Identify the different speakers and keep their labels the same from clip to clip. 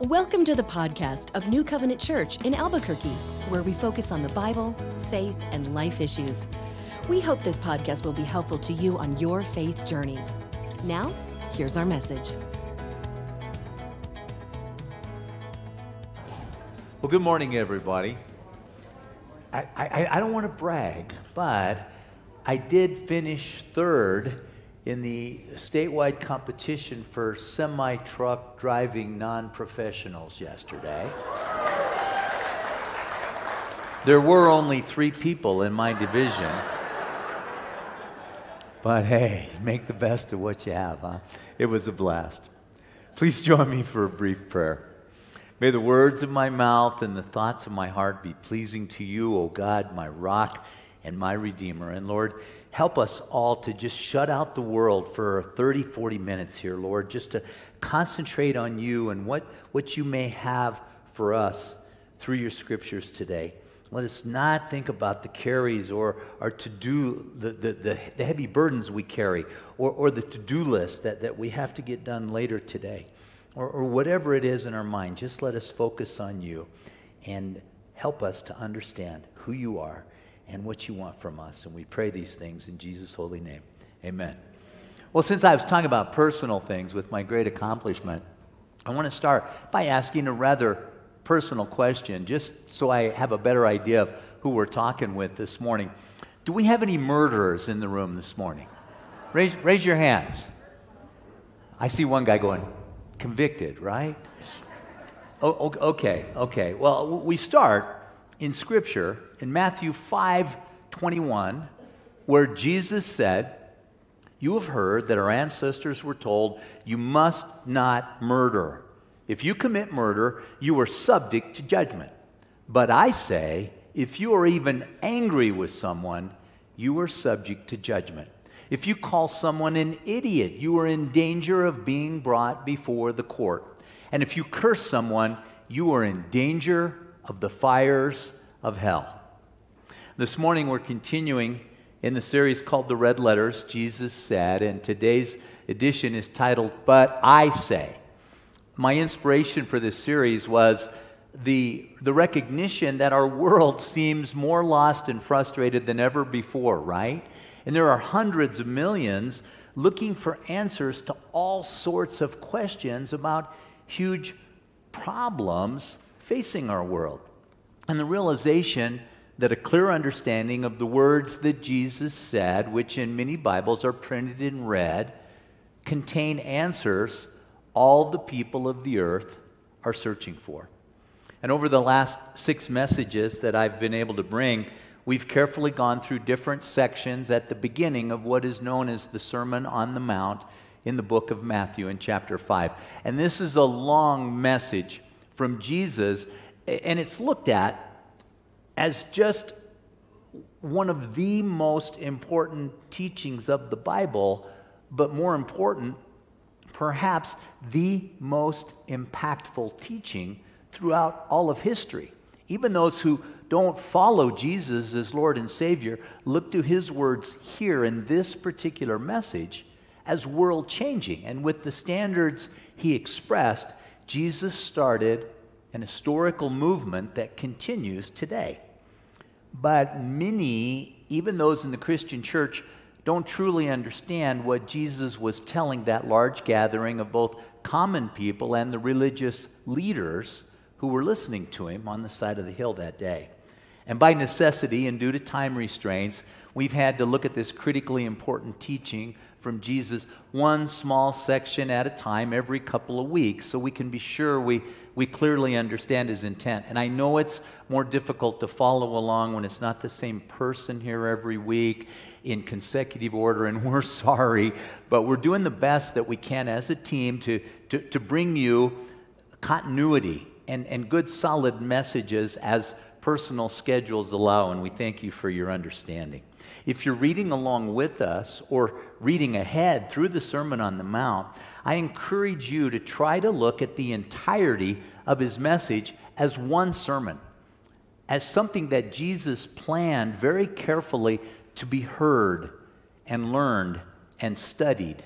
Speaker 1: Welcome to the podcast of New Covenant Church in Albuquerque, where we focus on the Bible, faith, and life issues. We hope this podcast will be helpful to you on your faith journey. Now, here's our message.
Speaker 2: Well, good morning, everybody. I, I, I don't want to brag, but I did finish third in the statewide competition for semi truck driving non professionals yesterday. There were only three people in my division. But hey, make the best of what you have, huh? It was a blast. Please join me for a brief prayer. May the words of my mouth and the thoughts of my heart be pleasing to you, O God, my rock and my redeemer. And Lord, help us all to just shut out the world for 30, 40 minutes here, Lord, just to concentrate on you and what, what you may have for us through your scriptures today. Let us not think about the carries or our to do, the, the, the, the, heavy burdens we carry, or, or the to do list that, that we have to get done later today, or, or whatever it is in our mind. Just let us focus on you and help us to understand who you are and what you want from us. And we pray these things in Jesus' holy name. Amen. Well, since I was talking about personal things with my great accomplishment, I want to start by asking a rather personal question, just so I have a better idea of who we're talking with this morning. Do we have any murderers in the room this morning? Raise, raise your hands. I see one guy going, convicted, right? Oh, okay, okay. Well, we start in Scripture in Matthew 5 21, where Jesus said, You have heard that our ancestors were told, You must not murder. If you commit murder, you are subject to judgment. But I say, if you are even angry with someone, you are subject to judgment. If you call someone an idiot, you are in danger of being brought before the court. And if you curse someone, you are in danger of the fires of hell. This morning we're continuing in the series called The Red Letters, Jesus Said, and today's edition is titled But I Say. My inspiration for this series was the, the recognition that our world seems more lost and frustrated than ever before, right? And there are hundreds of millions looking for answers to all sorts of questions about huge problems facing our world. And the realization that a clear understanding of the words that Jesus said, which in many Bibles are printed in red, contain answers all the people of the earth are searching for. And over the last six messages that I've been able to bring, we've carefully gone through different sections at the beginning of what is known as the Sermon on the Mount in the book of Matthew in chapter 5. And this is a long message from Jesus and it's looked at as just one of the most important teachings of the Bible, but more important, perhaps the most impactful teaching throughout all of history. Even those who don't follow Jesus as Lord and Savior look to his words here in this particular message as world changing. And with the standards he expressed, Jesus started an historical movement that continues today. But many, even those in the Christian church, don't truly understand what Jesus was telling that large gathering of both common people and the religious leaders who were listening to him on the side of the hill that day. And by necessity and due to time restraints, we've had to look at this critically important teaching from Jesus one small section at a time every couple of weeks so we can be sure we, we clearly understand his intent. And I know it's more difficult to follow along when it's not the same person here every week in consecutive order, and we're sorry, but we're doing the best that we can as a team to, to, to bring you continuity and, and good solid messages as personal schedules allow, and we thank you for your understanding. If you're reading along with us or reading ahead through the Sermon on the Mount, I encourage you to try to look at the entirety of his message as one sermon, as something that Jesus planned very carefully to be heard and learned and studied,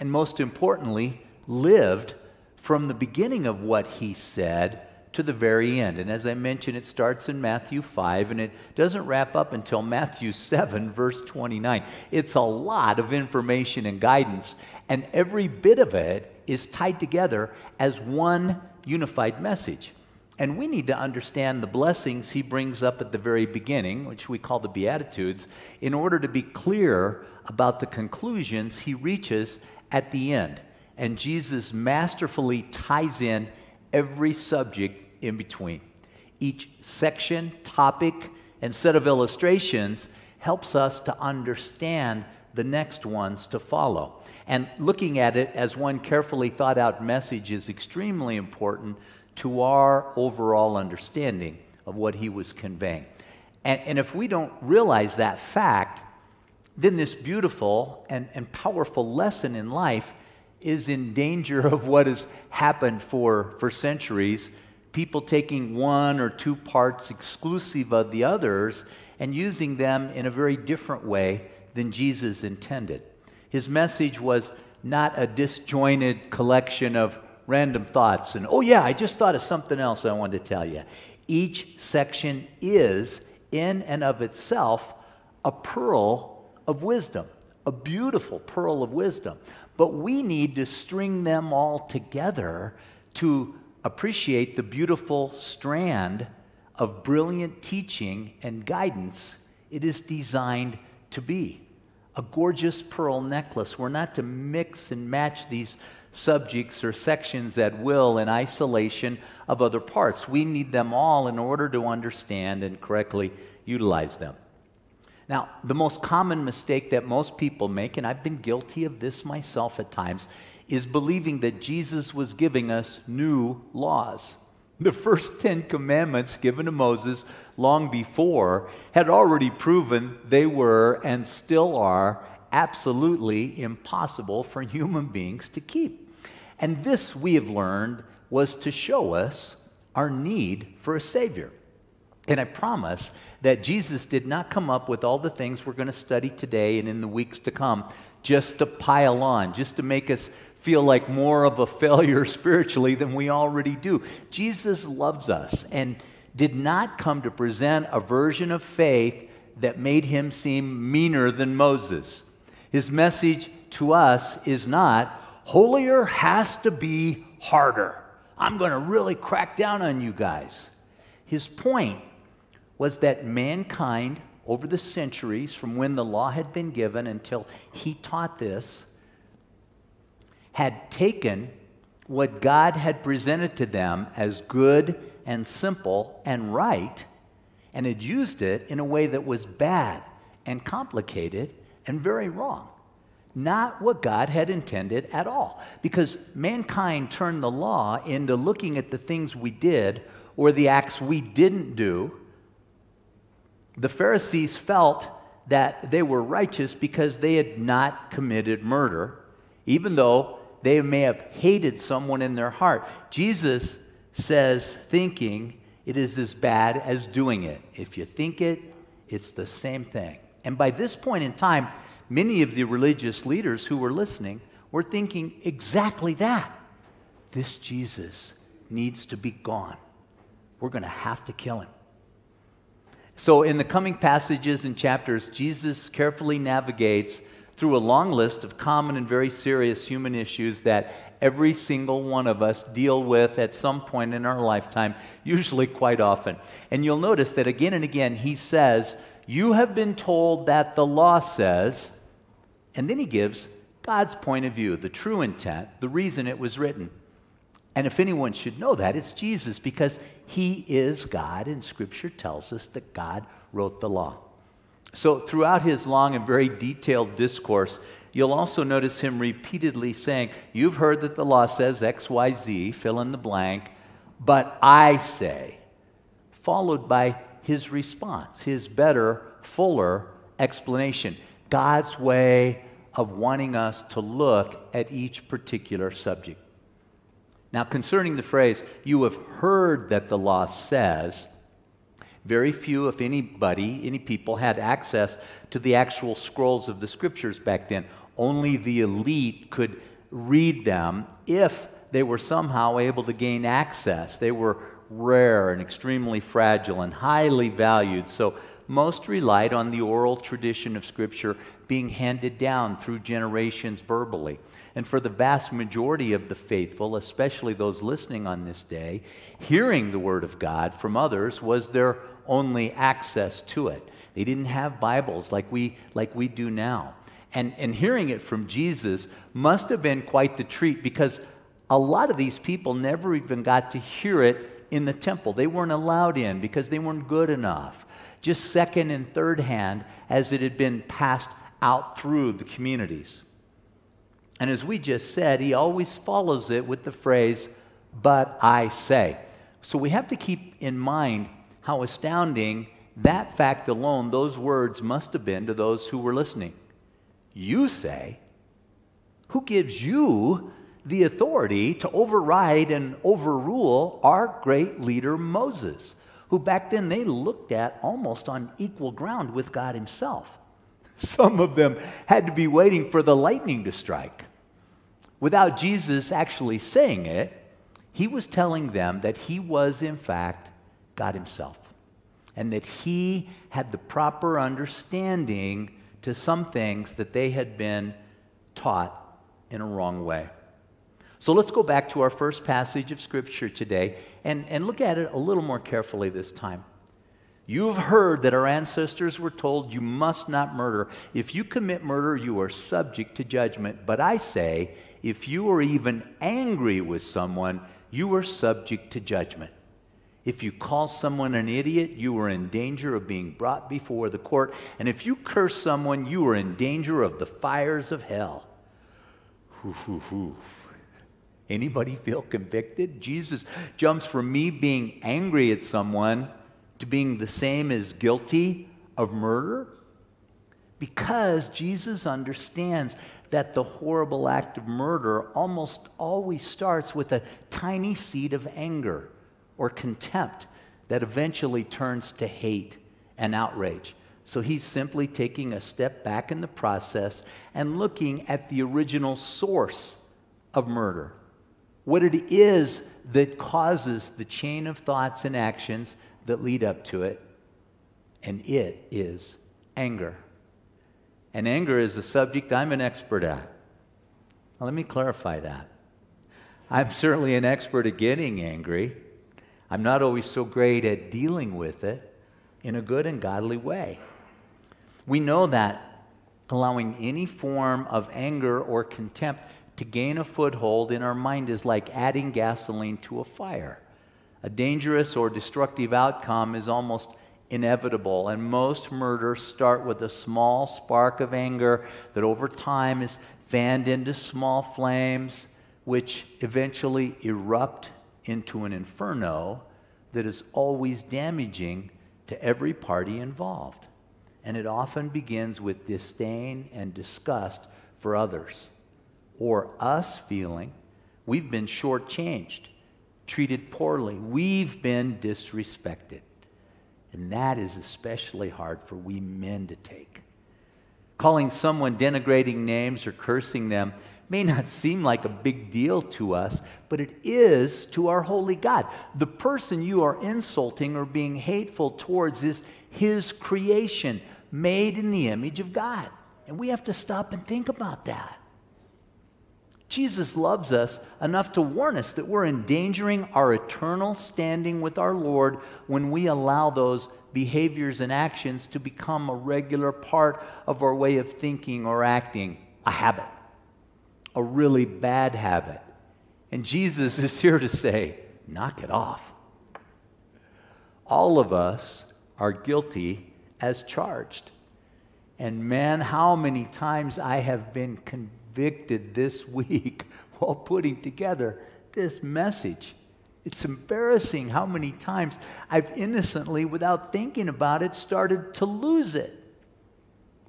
Speaker 2: and most importantly, lived from the beginning of what he said to the very end. And as I mentioned, it starts in Matthew 5 and it doesn't wrap up until Matthew 7, verse 29. It's a lot of information and guidance, and every bit of it is tied together as one unified message. And we need to understand the blessings he brings up at the very beginning, which we call the Beatitudes, in order to be clear about the conclusions he reaches at the end. And Jesus masterfully ties in every subject in between. Each section, topic, and set of illustrations helps us to understand the next ones to follow. And looking at it as one carefully thought out message is extremely important to our overall understanding of what he was conveying. And, and if we don't realize that fact, then this beautiful and, and powerful lesson in life is in danger of what has happened for, for centuries people taking one or two parts exclusive of the others and using them in a very different way than Jesus intended. His message was not a disjointed collection of random thoughts and, oh, yeah, I just thought of something else I wanted to tell you. Each section is, in and of itself, a pearl of wisdom, a beautiful pearl of wisdom. But we need to string them all together to appreciate the beautiful strand of brilliant teaching and guidance it is designed to be. A gorgeous pearl necklace. We're not to mix and match these subjects or sections at will in isolation of other parts. We need them all in order to understand and correctly utilize them. Now, the most common mistake that most people make, and I've been guilty of this myself at times, is believing that Jesus was giving us new laws. The first Ten Commandments given to Moses long before had already proven they were and still are absolutely impossible for human beings to keep. And this, we have learned, was to show us our need for a Savior. And I promise that Jesus did not come up with all the things we're going to study today and in the weeks to come just to pile on, just to make us feel like more of a failure spiritually than we already do. Jesus loves us and did not come to present a version of faith that made him seem meaner than Moses. His message to us is not, holier has to be harder. I'm going to really crack down on you guys. His point was that mankind, over the centuries, from when the law had been given until he taught this, had taken what God had presented to them as good and simple and right and had used it in a way that was bad and complicated and very wrong not what God had intended at all. Because mankind turned the law into looking at the things we did or the acts we didn't do. The Pharisees felt that they were righteous because they had not committed murder, even though they may have hated someone in their heart. Jesus says, thinking it is as bad as doing it. If you think it, it's the same thing. And by this point in time, many of the religious leaders who were listening were thinking exactly that. This Jesus needs to be gone. We're going to have to kill him. So, in the coming passages and chapters, Jesus carefully navigates through a long list of common and very serious human issues that every single one of us deal with at some point in our lifetime, usually quite often. And you'll notice that again and again he says, You have been told that the law says, and then he gives God's point of view, the true intent, the reason it was written. And if anyone should know that, it's Jesus because he is God, and Scripture tells us that God wrote the law. So, throughout his long and very detailed discourse, you'll also notice him repeatedly saying, You've heard that the law says X, Y, Z, fill in the blank, but I say, followed by his response, his better, fuller explanation. God's way of wanting us to look at each particular subject. Now, concerning the phrase, you have heard that the law says, very few, if anybody, any people, had access to the actual scrolls of the scriptures back then. Only the elite could read them if they were somehow able to gain access. They were rare and extremely fragile and highly valued. So most relied on the oral tradition of Scripture being handed down through generations verbally. And for the vast majority of the faithful, especially those listening on this day, hearing the Word of God from others was their only access to it. They didn't have Bibles like we, like we do now. And, and hearing it from Jesus must have been quite the treat because a lot of these people never even got to hear it in the temple. They weren't allowed in because they weren't good enough. Just second and third hand as it had been passed out through the communities. And as we just said, he always follows it with the phrase, but I say. So we have to keep in mind how astounding that fact alone, those words must have been to those who were listening. You say, who gives you the authority to override and overrule our great leader Moses, who back then they looked at almost on equal ground with God Himself? Some of them had to be waiting for the lightning to strike. Without Jesus actually saying it, he was telling them that he was, in fact, God Himself and that he had the proper understanding to some things that they had been taught in a wrong way. So let's go back to our first passage of Scripture today and, and look at it a little more carefully this time. You've heard that our ancestors were told you must not murder. If you commit murder, you are subject to judgment. But I say, if you are even angry with someone, you are subject to judgment. If you call someone an idiot, you are in danger of being brought before the court. And if you curse someone, you are in danger of the fires of hell. Anybody feel convicted? Jesus jumps from me being angry at someone to being the same as guilty of murder because Jesus understands that the horrible act of murder almost always starts with a tiny seed of anger or contempt that eventually turns to hate and outrage. So he's simply taking a step back in the process and looking at the original source of murder. What it is that causes the chain of thoughts and actions that lead up to it. And it is anger. And anger is a subject I'm an expert at. Now, let me clarify that. I'm certainly an expert at getting angry. I'm not always so great at dealing with it in a good and godly way. We know that allowing any form of anger or contempt to gain a foothold in our mind is like adding gasoline to a fire. A dangerous or destructive outcome is almost inevitable, and most murders start with a small spark of anger that over time is fanned into small flames, which eventually erupt into an inferno that is always damaging to every party involved. And it often begins with disdain and disgust for others, or us feeling we've been shortchanged, treated poorly, we've been disrespected. And that is especially hard for we men to take. Calling someone denigrating names or cursing them may not seem like a big deal to us, but it is to our holy God. The person you are insulting or being hateful towards is his creation, made in the image of God. And we have to stop and think about that. Jesus loves us enough to warn us that we're endangering our eternal standing with our Lord when we allow those behaviors and actions to become a regular part of our way of thinking or acting, a habit a really bad habit. And Jesus is here to say, knock it off. All of us are guilty as charged. And man, how many times I have been convicted this week while putting together this message. It's embarrassing how many times I've innocently, without thinking about it, started to lose it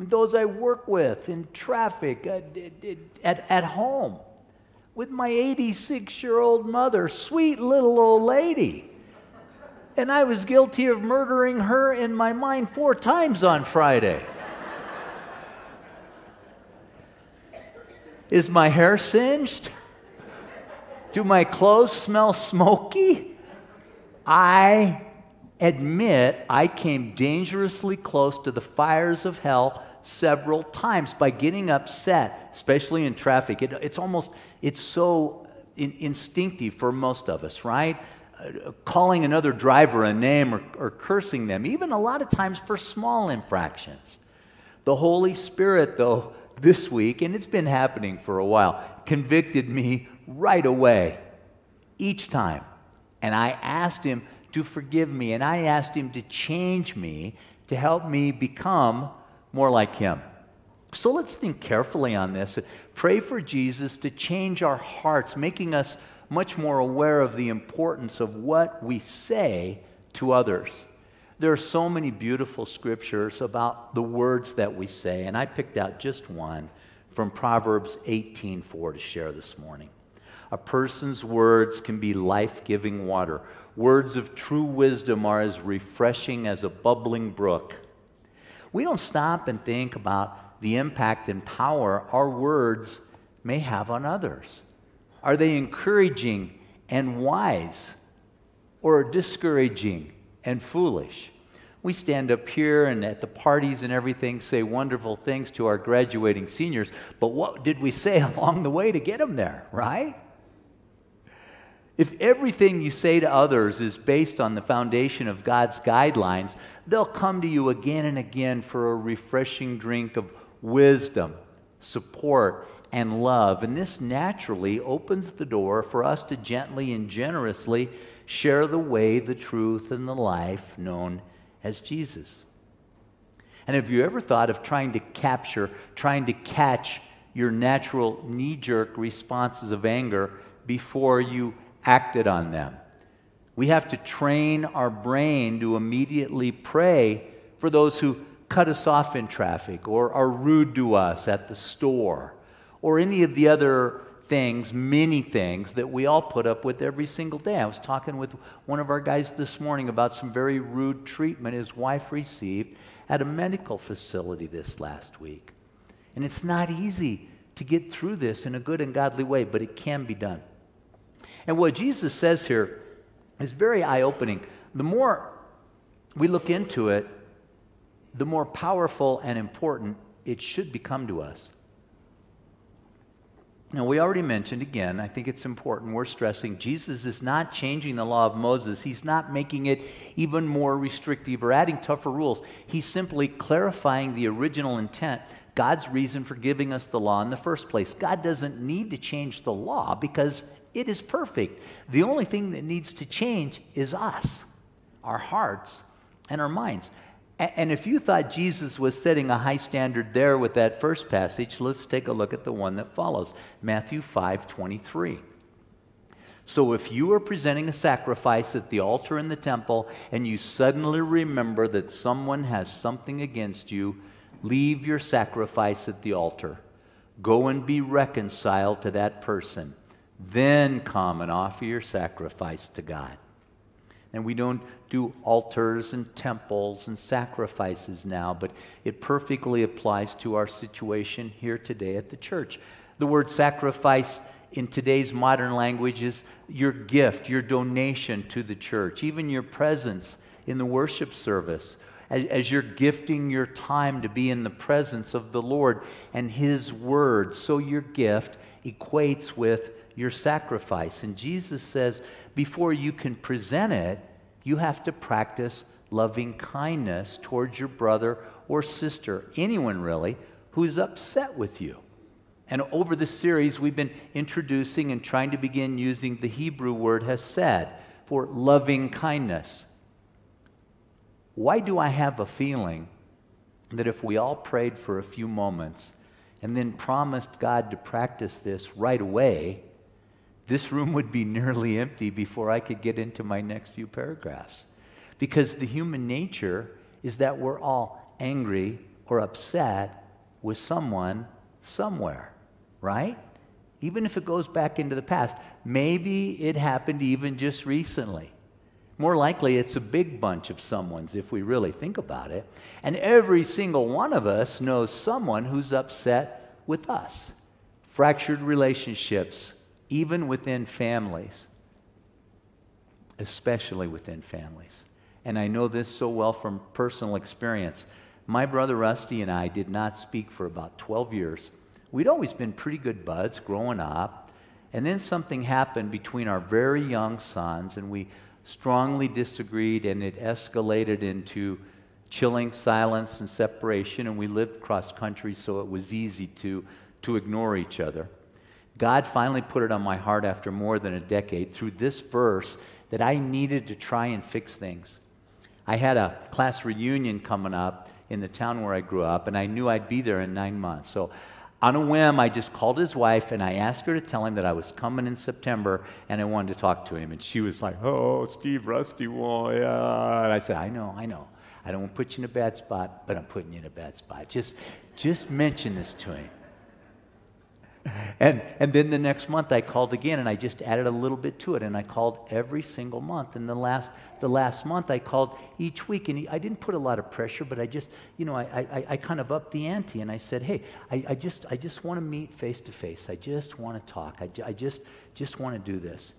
Speaker 2: those I work with in traffic, uh, at, at, at home, with my 86 year old mother, sweet little old lady. And I was guilty of murdering her in my mind four times on Friday. Is my hair singed? Do my clothes smell smoky? I admit I came dangerously close to the fires of hell several times by getting upset, especially in traffic. It, it's almost, it's so in, instinctive for most of us, right? Uh, calling another driver a name or, or cursing them, even a lot of times for small infractions. The Holy Spirit, though, this week, and it's been happening for a while, convicted me right away, each time. And I asked him to forgive me, and I asked him to change me to help me become more like him. So let's think carefully on this. Pray for Jesus to change our hearts, making us much more aware of the importance of what we say to others. There are so many beautiful scriptures about the words that we say, and I picked out just one from Proverbs 18:4 to share this morning. A person's words can be life-giving water. Words of true wisdom are as refreshing as a bubbling brook. We don't stop and think about the impact and power our words may have on others. Are they encouraging and wise or discouraging and foolish? We stand up here and at the parties and everything say wonderful things to our graduating seniors, but what did we say along the way to get them there, right? If everything you say to others is based on the foundation of God's guidelines, they'll come to you again and again for a refreshing drink of wisdom, support, and love. And this naturally opens the door for us to gently and generously share the way, the truth, and the life known as Jesus. And have you ever thought of trying to capture, trying to catch your natural knee jerk responses of anger before you acted on them? We have to train our brain to immediately pray for those who cut us off in traffic or are rude to us at the store or any of the other things, many things that we all put up with every single day. I was talking with one of our guys this morning about some very rude treatment his wife received at a medical facility this last week. And it's not easy to get through this in a good and godly way, but it can be done. And what Jesus says here is very eye opening. The more we look into it, the more powerful and important it should become to us. Now, we already mentioned again, I think it's important, we're stressing Jesus is not changing the law of Moses. He's not making it even more restrictive or adding tougher rules. He's simply clarifying the original intent, God's reason for giving us the law in the first place. God doesn't need to change the law because it is perfect. The only thing that needs to change is us, our hearts, and our minds. And if you thought Jesus was setting a high standard there with that first passage, let's take a look at the one that follows Matthew 5 23. So if you are presenting a sacrifice at the altar in the temple and you suddenly remember that someone has something against you, leave your sacrifice at the altar. Go and be reconciled to that person. Then come and offer your sacrifice to God. And we don't do altars and temples and sacrifices now, but it perfectly applies to our situation here today at the church. The word sacrifice in today's modern language is your gift, your donation to the church, even your presence in the worship service. As, you're gifting your time to be in the presence of the Lord and His Word, so your gift equates with your sacrifice. And Jesus says, before you can present it, you have to practice loving kindness towards your brother or sister, anyone really, who's upset with you. And over the series, we've been introducing and trying to begin using the Hebrew word hesed for loving kindness. Why do I have a feeling that if we all prayed for a few moments and then promised God to practice this right away, this room would be nearly empty before I could get into my next few paragraphs. Because the human nature is that we're all angry or upset with someone somewhere, right? Even if it goes back into the past. Maybe it happened even just recently. More likely, it's a big bunch of someone's if we really think about it. And every single one of us knows someone who's upset with us fractured relationships, even within families, especially within families. And I know this so well from personal experience. My brother Rusty and I did not speak for about 12 years. We'd always been pretty good buds growing up. And then something happened between our very young sons, and we strongly disagreed, and it escalated into chilling silence and separation. And we lived cross country, so it was easy to, to ignore each other. God finally put it on my heart after more than a decade through this verse that I needed to try and fix things. I had a class reunion coming up in the town where I grew up, and I knew I'd be there in nine months. So, on a whim, I just called his wife and I asked her to tell him that I was coming in September and I wanted to talk to him. And she was like, Oh, Steve Rusty, yeah. And I said, I know, I know. I don't want to put you in a bad spot, but I'm putting you in a bad spot. Just, just mention this to him and, and then the next month I called again and I just added a little bit to it and I called every single month. And the last, the last month I called each week and I didn't put a lot of pressure, but I just, you know, I, I, I kind of upped the ante and I said, hey, I, I just, I just want to meet face to face. I just want to talk. I, I just, just want to do this.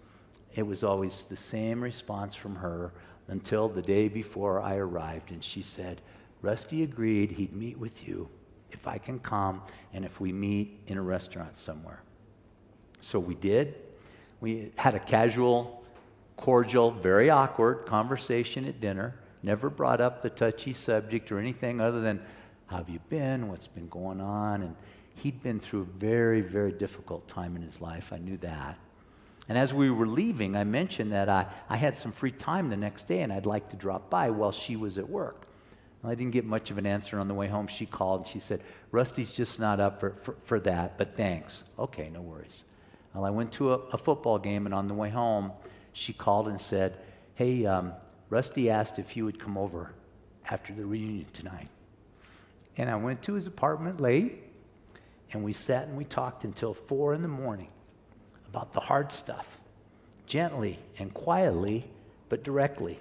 Speaker 2: It was always the same response from her until the day before I arrived and she said, Rusty agreed he'd meet with you if I can come and if we meet in a restaurant somewhere. So we did. We had a casual, cordial, very awkward conversation at dinner. Never brought up the touchy subject or anything other than, How have you been? What's been going on? And he'd been through a very, very difficult time in his life. I knew that. And as we were leaving, I mentioned that I, I had some free time the next day and I'd like to drop by while she was at work. Well, I didn't get much of an answer on the way home. She called and she said, Rusty's just not up for, for, for that, but thanks. Okay, no worries. Well, I went to a, a, football game, and on the way home, she called and said, Hey, um, Rusty asked if you would come over after the reunion tonight. And I went to his apartment late, and we sat and we talked until four in the morning about the hard stuff, gently and quietly, but directly.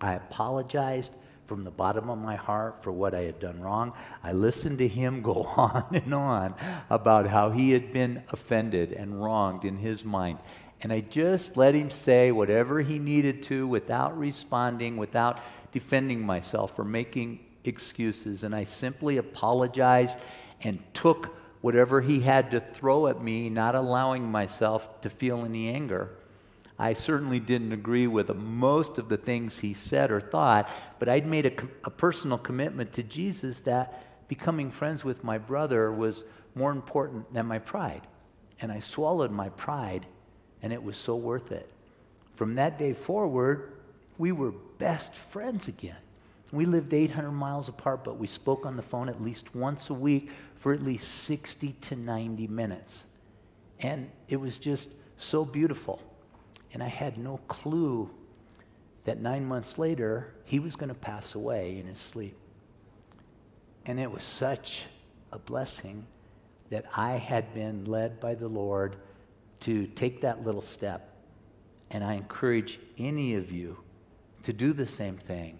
Speaker 2: I apologized from the bottom of my heart for what I had done wrong. I listened to him go on and on about how he had been offended and wronged in his mind. And I just let him say whatever he needed to without responding, without defending myself or making excuses. And I simply apologized and took whatever he had to throw at me, not allowing myself to feel any anger. I certainly didn't agree with most of the things he said or thought, but I'd made a, a, personal commitment to Jesus that becoming friends with my brother was more important than my pride. And I swallowed my pride, and it was so worth it. From that day forward, we were best friends again. We lived 800 miles apart, but we spoke on the phone at least once a week for at least 60 to 90 minutes. And it was just so beautiful. And I had no clue that nine months later, he was going to pass away in his sleep. And it was such a blessing that I had been led by the Lord to take that little step. And I encourage any of you to do the same thing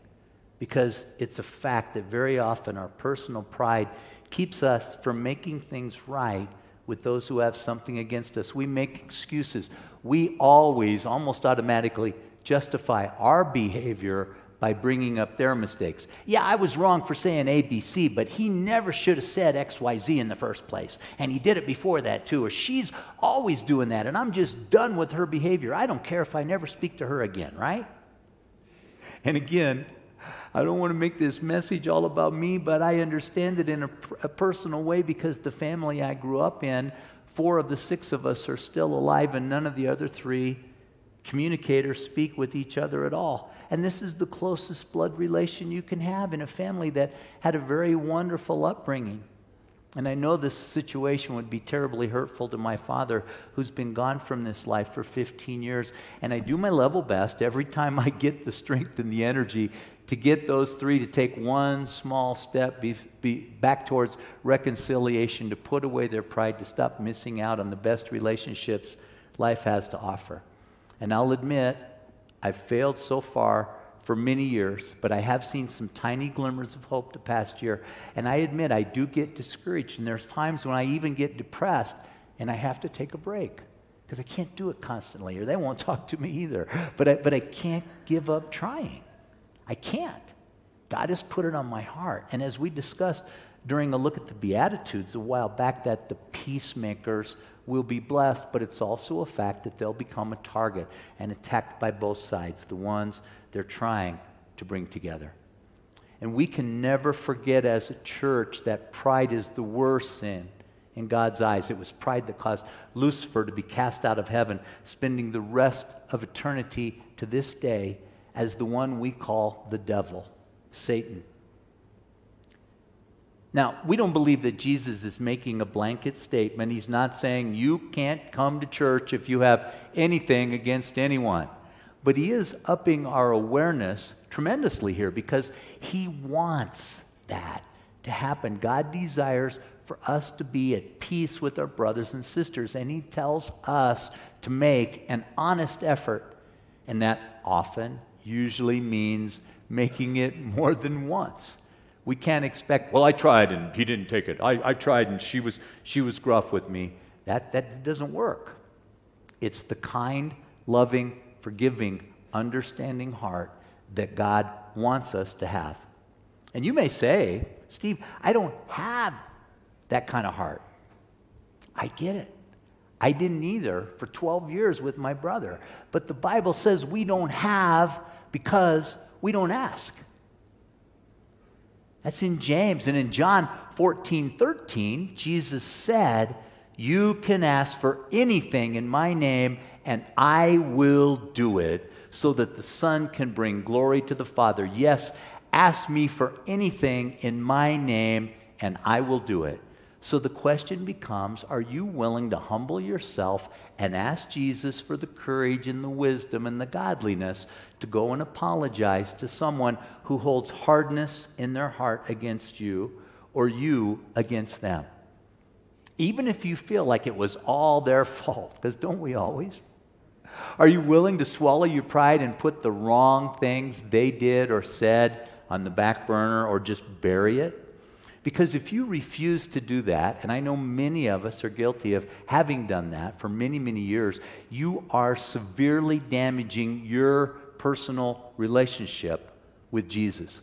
Speaker 2: because it's a fact that very often our personal pride keeps us from making things right with those who have something against us. We make excuses. We always, almost automatically, justify our behavior by bringing up their mistakes. Yeah, I was wrong for saying ABC, but he never should have said XYZ in the first place. And he did it before that too. Or she's always doing that, and I'm just done with her behavior. I don't care if I never speak to her again, right? And again, I don't want to make this message all about me, but I understand it in a, a, personal way because the family I grew up in, four of the six of us are still alive, and none of the other three communicate or speak with each other at all. And this is the closest blood relation you can have in a family that had a very wonderful upbringing. And I know this situation would be terribly hurtful to my father, who's been gone from this life for 15 years. And I do my level best every time I get the strength and the energy to get those three to take one small step be, be back towards reconciliation, to put away their pride, to stop missing out on the best relationships life has to offer. And I'll admit, I've failed so far for many years, but I have seen some tiny glimmers of hope the past year. And I admit I do get discouraged, and there's times when I even get depressed. and I have to take a break because I can't do it constantly, or they won't talk to me either. But I, but I can't give up trying. I can't. God has put it on my heart. And as we discussed during a look at the Beatitudes a while back, that the peacemakers will be blessed, but it's also a fact that they'll become a target and attacked by both sides, the ones they're trying to bring together. And we can never forget as a church that pride is the worst sin in God's eyes. It was pride that caused Lucifer to be cast out of heaven, spending the rest of eternity to this day as the one we call the devil, Satan. Now, we don't believe that Jesus is making a blanket statement. He's not saying you can't come to church if you have anything against anyone. But he is upping our awareness tremendously here because he wants that to happen. God desires for us to be at peace with our brothers and sisters, and he tells us to make an honest effort, and that often usually means making it more than once. We can't expect, well, I tried and he didn't take it. I, I tried and she was, she was gruff with me. That, that doesn't work. It's the kind, loving, forgiving, understanding heart that God wants us to have. And you may say, Steve, I don't have that kind of heart. I get it. I didn't either for 12 years with my brother. But the Bible says we don't have because we don't ask. That's in James. And in John 14, 13, Jesus said, You can ask for anything in my name, and I will do it, so that the Son can bring glory to the Father. Yes, ask me for anything in my name, and I will do it. So the question becomes Are you willing to humble yourself and ask Jesus for the courage and the wisdom and the godliness to go and apologize to someone who holds hardness in their heart against you or you against them? Even if you feel like it was all their fault, because don't we always? Are you willing to swallow your pride and put the wrong things they did or said on the back burner or just bury it? Because if you refuse to do that, and I know many of us are guilty of having done that for many, many years, you are severely damaging your personal relationship with Jesus.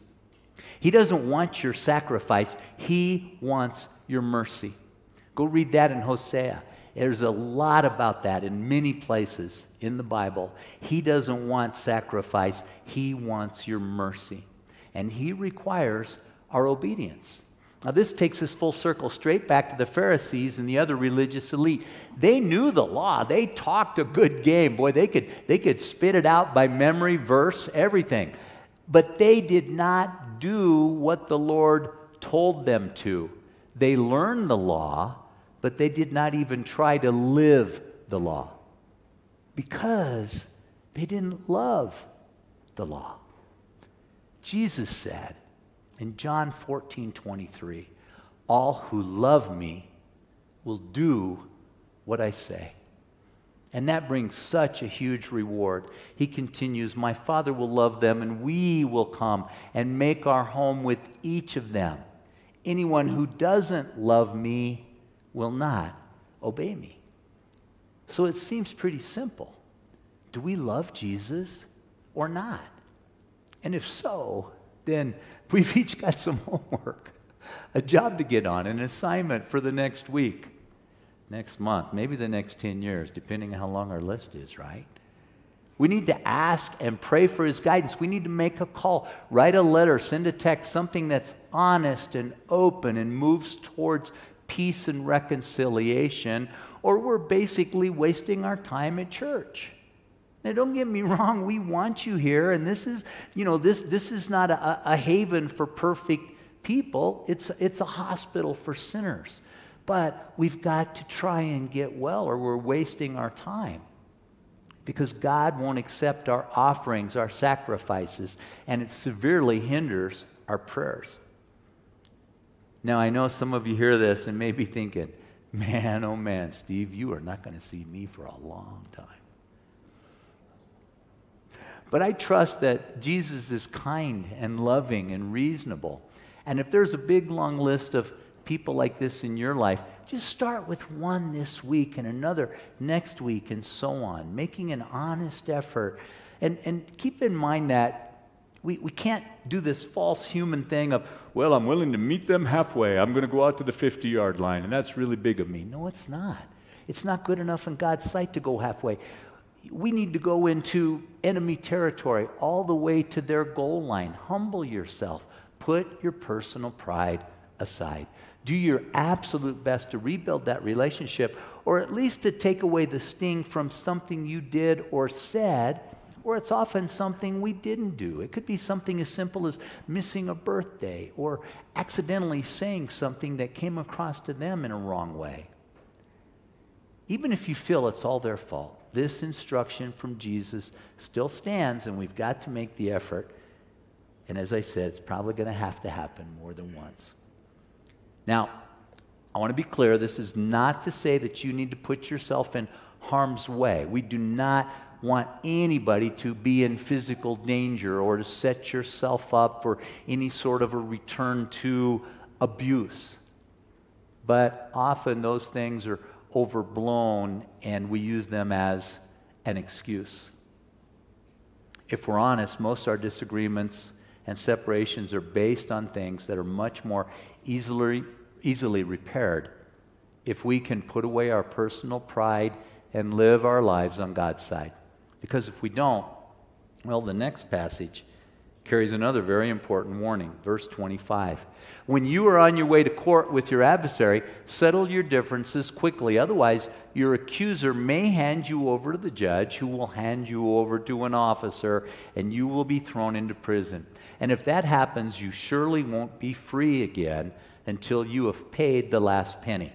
Speaker 2: He doesn't want your sacrifice, He wants your mercy. Go read that in Hosea. There's a lot about that in many places in the Bible. He doesn't want sacrifice, He wants your mercy. And He requires our obedience. Now, this takes us full circle straight back to the Pharisees and the other religious elite. They knew the law. They talked a good game. Boy, they could, they could spit it out by memory, verse, everything. But they did not do what the Lord told them to. They learned the law, but they did not even try to live the law because they didn't love the law. Jesus said, in John 14 23, all who love me will do what I say. And that brings such a huge reward. He continues, My Father will love them, and we will come and make our home with each of them. Anyone who doesn't love me will not obey me. So it seems pretty simple. Do we love Jesus or not? And if so, then we've each got some homework, a job to get on, an assignment for the next week, next month, maybe the next 10 years, depending on how long our list is, right? We need to ask and pray for his guidance. We need to make a call, write a letter, send a text, something that's honest and open and moves towards peace and reconciliation, or we're basically wasting our time at church. Now, don't get me wrong, we want you here, and this is, you know, this, this is not a, a haven for perfect people, it's, it's a hospital for sinners. But we've got to try and get well, or we're wasting our time. Because God won't accept our offerings, our sacrifices, and it severely hinders our prayers. Now, I know some of you hear this and may be thinking, man, oh man, Steve, you are not going to see me for a long time. But I trust that Jesus is kind and loving and reasonable. And if there's a big long list of people like this in your life, just start with one this week and another next week and so on, making an honest effort. And, and keep in mind that we, we can't do this false human thing of, well, I'm willing to meet them halfway. I'm going to go out to the 50 yard line, and that's really big of me. No, it's not. It's not good enough in God's sight to go halfway. We need to go into enemy territory all the way to their goal line. Humble yourself. Put your personal pride aside. Do your absolute best to rebuild that relationship, or at least to take away the sting from something you did or said, or it's often something we didn't do. It could be something as simple as missing a birthday or accidentally saying something that came across to them in a wrong way. Even if you feel it's all their fault, this instruction from Jesus still stands, and we've got to make the effort. And as I said, it's probably going to have to happen more than once. Now, I want to be clear this is not to say that you need to put yourself in harm's way. We do not want anybody to be in physical danger or to set yourself up for any sort of a return to abuse. But often those things are overblown and we use them as an excuse. If we're honest, most of our disagreements and separations are based on things that are much more easily, easily repaired if we can put away our personal pride and live our lives on God's side. Because if we don't, well, the next passage carries another very important warning. Verse 25. When you are on your way to court with your adversary, settle your differences quickly. Otherwise, your accuser may hand you over to the judge, who will hand you over to an officer, and you will be thrown into prison. And if that happens, you surely won't be free again until you have paid the last penny.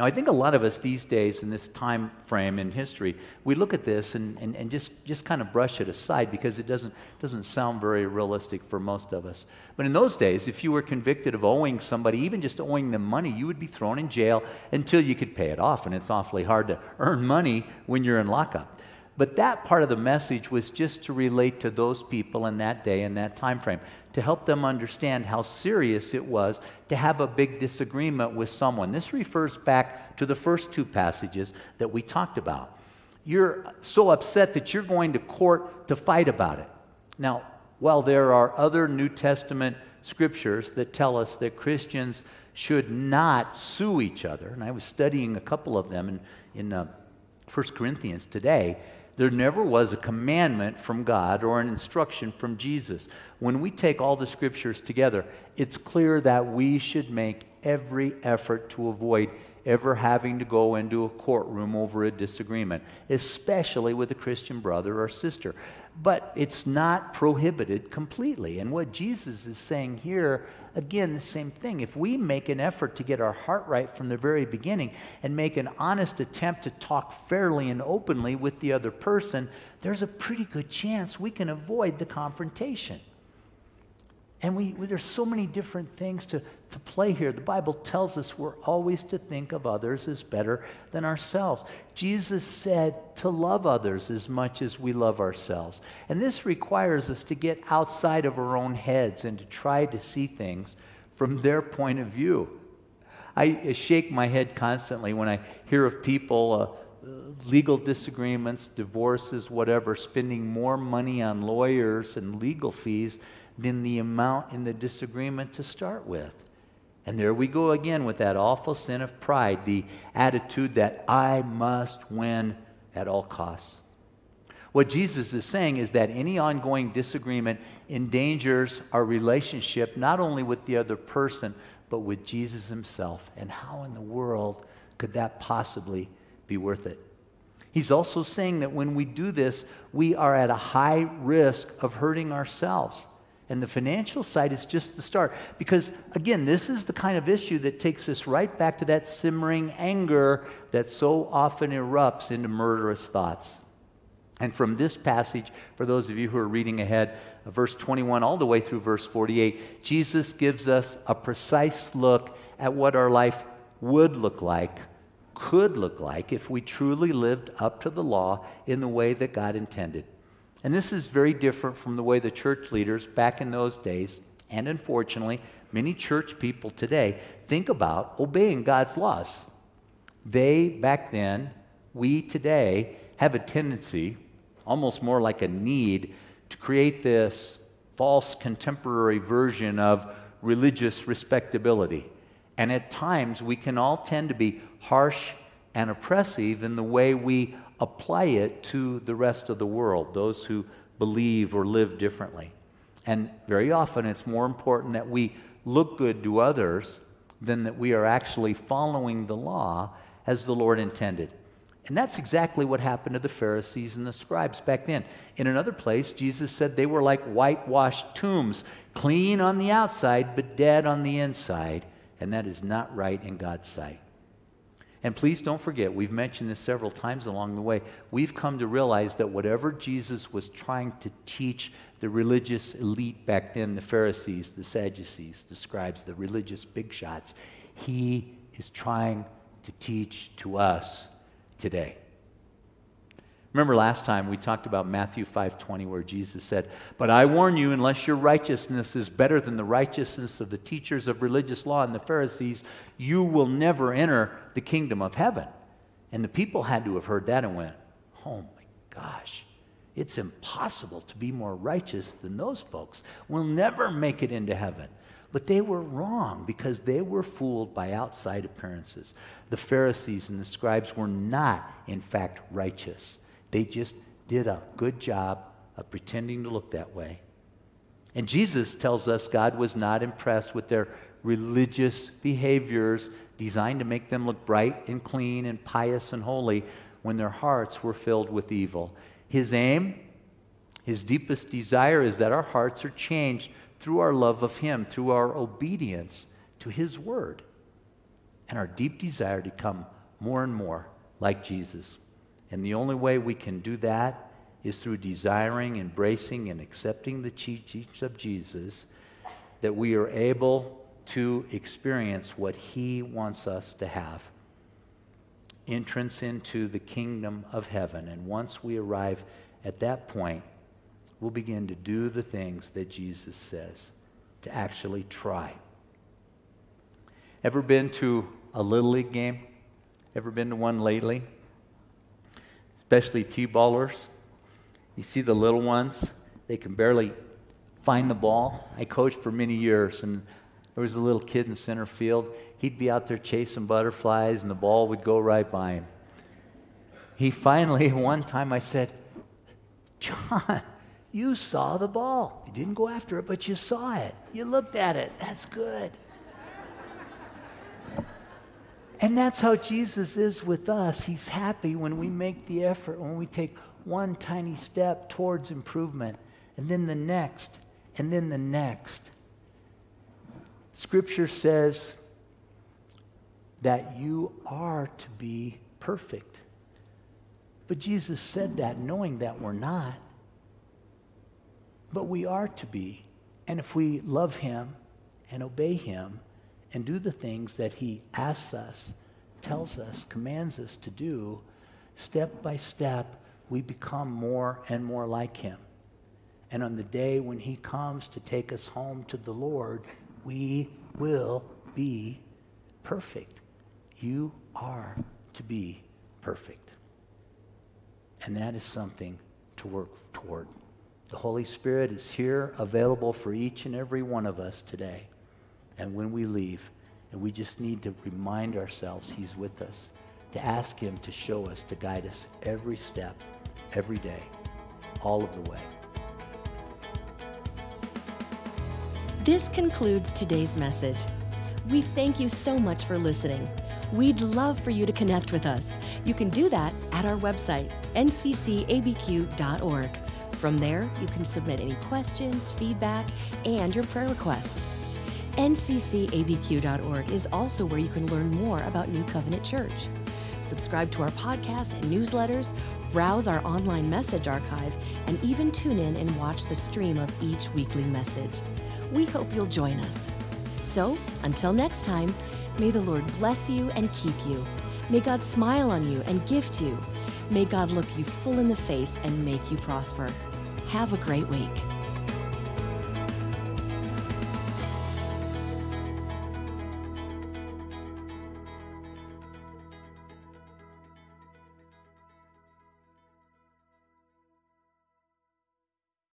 Speaker 2: Now, I think a lot of us these days in this time frame in history, we look at this and, and, and just, just kind of brush it aside because it doesn't, doesn't sound very realistic for most of us. But in those days, if you were convicted of owing somebody, even just owing them money, you would be thrown in jail until you could pay it off. And it's awfully hard to earn money when you're in lockup. But that part of the message was just to relate to those people in that day and that time frame, to help them understand how serious it was to have a big disagreement with someone. This refers back to the first two passages that we talked about. You're so upset that you're going to court to fight about it. Now, while there are other New Testament scriptures that tell us that Christians should not sue each other, and I was studying a couple of them in, in uh, 1 Corinthians today, there never was a commandment from God or an instruction from Jesus. When we take all the scriptures together, it's clear that we should make every effort to avoid ever having to go into a courtroom over a disagreement, especially with a Christian brother or sister. But it's not prohibited completely. And what Jesus is saying here, again, the same thing. If we make an effort to get our heart right from the very beginning and make an honest attempt to talk fairly and openly with the other person, there's a pretty good chance we can avoid the confrontation. And we, we, there's so many different things to, to play here. The Bible tells us we're always to think of others as better than ourselves. Jesus said to love others as much as we love ourselves. And this requires us to get outside of our own heads and to try to see things from their point of view. I shake my head constantly when I hear of people. Uh, legal disagreements, divorces, whatever, spending more money on lawyers and legal fees than the amount in the disagreement to start with. And there we go again with that awful sin of pride, the attitude that I must win at all costs. What Jesus is saying is that any ongoing disagreement endangers our relationship not only with the other person, but with Jesus himself. And how in the world could that possibly be worth it? He's also saying that when we do this, we are at a high risk of hurting ourselves. And the financial side is just the start. Because, again, this is the kind of issue that takes us right back to that simmering anger that so often erupts into murderous thoughts. And from this passage, for those of you who are reading ahead, uh, verse 21 all the way through verse 48, Jesus gives us a precise look at what our life would look like, could look like, if we truly lived up to the law in the way that God intended. And this is very different from the way the church leaders back in those days and unfortunately, many church people today think about obeying God's laws. They, back then, we today have a tendency, almost more like a need, to create this false contemporary version of religious respectability. And at times, we can all tend to be harsh and oppressive in the way we apply it to the rest of the world, those who believe or live differently. And very often, it's more important that we look good to others than that we are actually following the law as the Lord intended. And that's exactly what happened to the Pharisees and the scribes back then. In another place, Jesus said they were like whitewashed tombs, clean on the outside, but dead on the inside. And that is not right in God's sight. And please don't forget, we've mentioned this several times along the way. We've come to realize that whatever Jesus was trying to teach the religious elite back then, the Pharisees, the Sadducees, the scribes, the religious big shots, he is trying to teach to us today. Remember last time we talked about Matthew 5:20 where Jesus said, "But I warn you unless your righteousness is better than the righteousness of the teachers of religious law and the Pharisees, you will never enter the kingdom of heaven." And the people had to have heard that and went, "Oh my gosh. It's impossible to be more righteous than those folks. We'll never make it into heaven." But they were wrong because they were fooled by outside appearances. The Pharisees and the scribes were not, in fact, righteous. They just did a good job of pretending to look that way. And Jesus tells us God was not impressed with their religious behaviors designed to make them look bright and clean and pious and holy when their hearts were filled with evil. His aim, his deepest desire is that our hearts are changed through our love of Him, through our obedience to His Word, and our deep desire to come more and more like Jesus. And the only way we can do that is through desiring, embracing, and accepting the teachings of Jesus, that we are able to experience what He wants us to have entrance into the kingdom of heaven. And once we arrive at that point, we'll begin to do the things that Jesus says, to actually try. Ever been to a Little League game? Ever been to one lately? Especially T ballers. You see the little ones, they can barely find the ball. I coached for many years, and there was a little kid in center field. He'd be out there chasing butterflies, and the ball would go right by him. He finally, one time, I said, John, you saw the ball. You didn't go after it, but you saw it. You looked at it. That's good. And that's how Jesus is with us. He's happy when we make the effort, when we take one tiny step towards improvement, and then the next, and then the next. Scripture says that you are to be perfect. But Jesus said that knowing that we're not. But we are to be. And if we love Him and obey Him and do the things that He asks us, tells us, commands us to do, step by step, we become more and more like Him. And on the day when He comes to take us home to the Lord, we will be perfect. You are to be perfect. And that is something to work toward. The Holy Spirit is here, available for each and every one of us today. And when we leave, and we just need to remind ourselves He's with us, to ask Him to show us, to guide us every step, every day, all of the way.
Speaker 1: This concludes today's message. We thank you so much for listening. We'd love for you to connect with us. You can do that at our website, nccabq.org. From there, you can submit any questions, feedback, and your prayer requests. nccabq.org is also where you can learn more about New Covenant Church. Subscribe to our podcast and newsletters, browse our online message archive, and even tune in and watch the stream of each weekly message. We hope you'll join us. So, until next time, may the Lord bless you and keep you. May God smile on you and gift you. May God look you full in the face and make you prosper. Have a great week.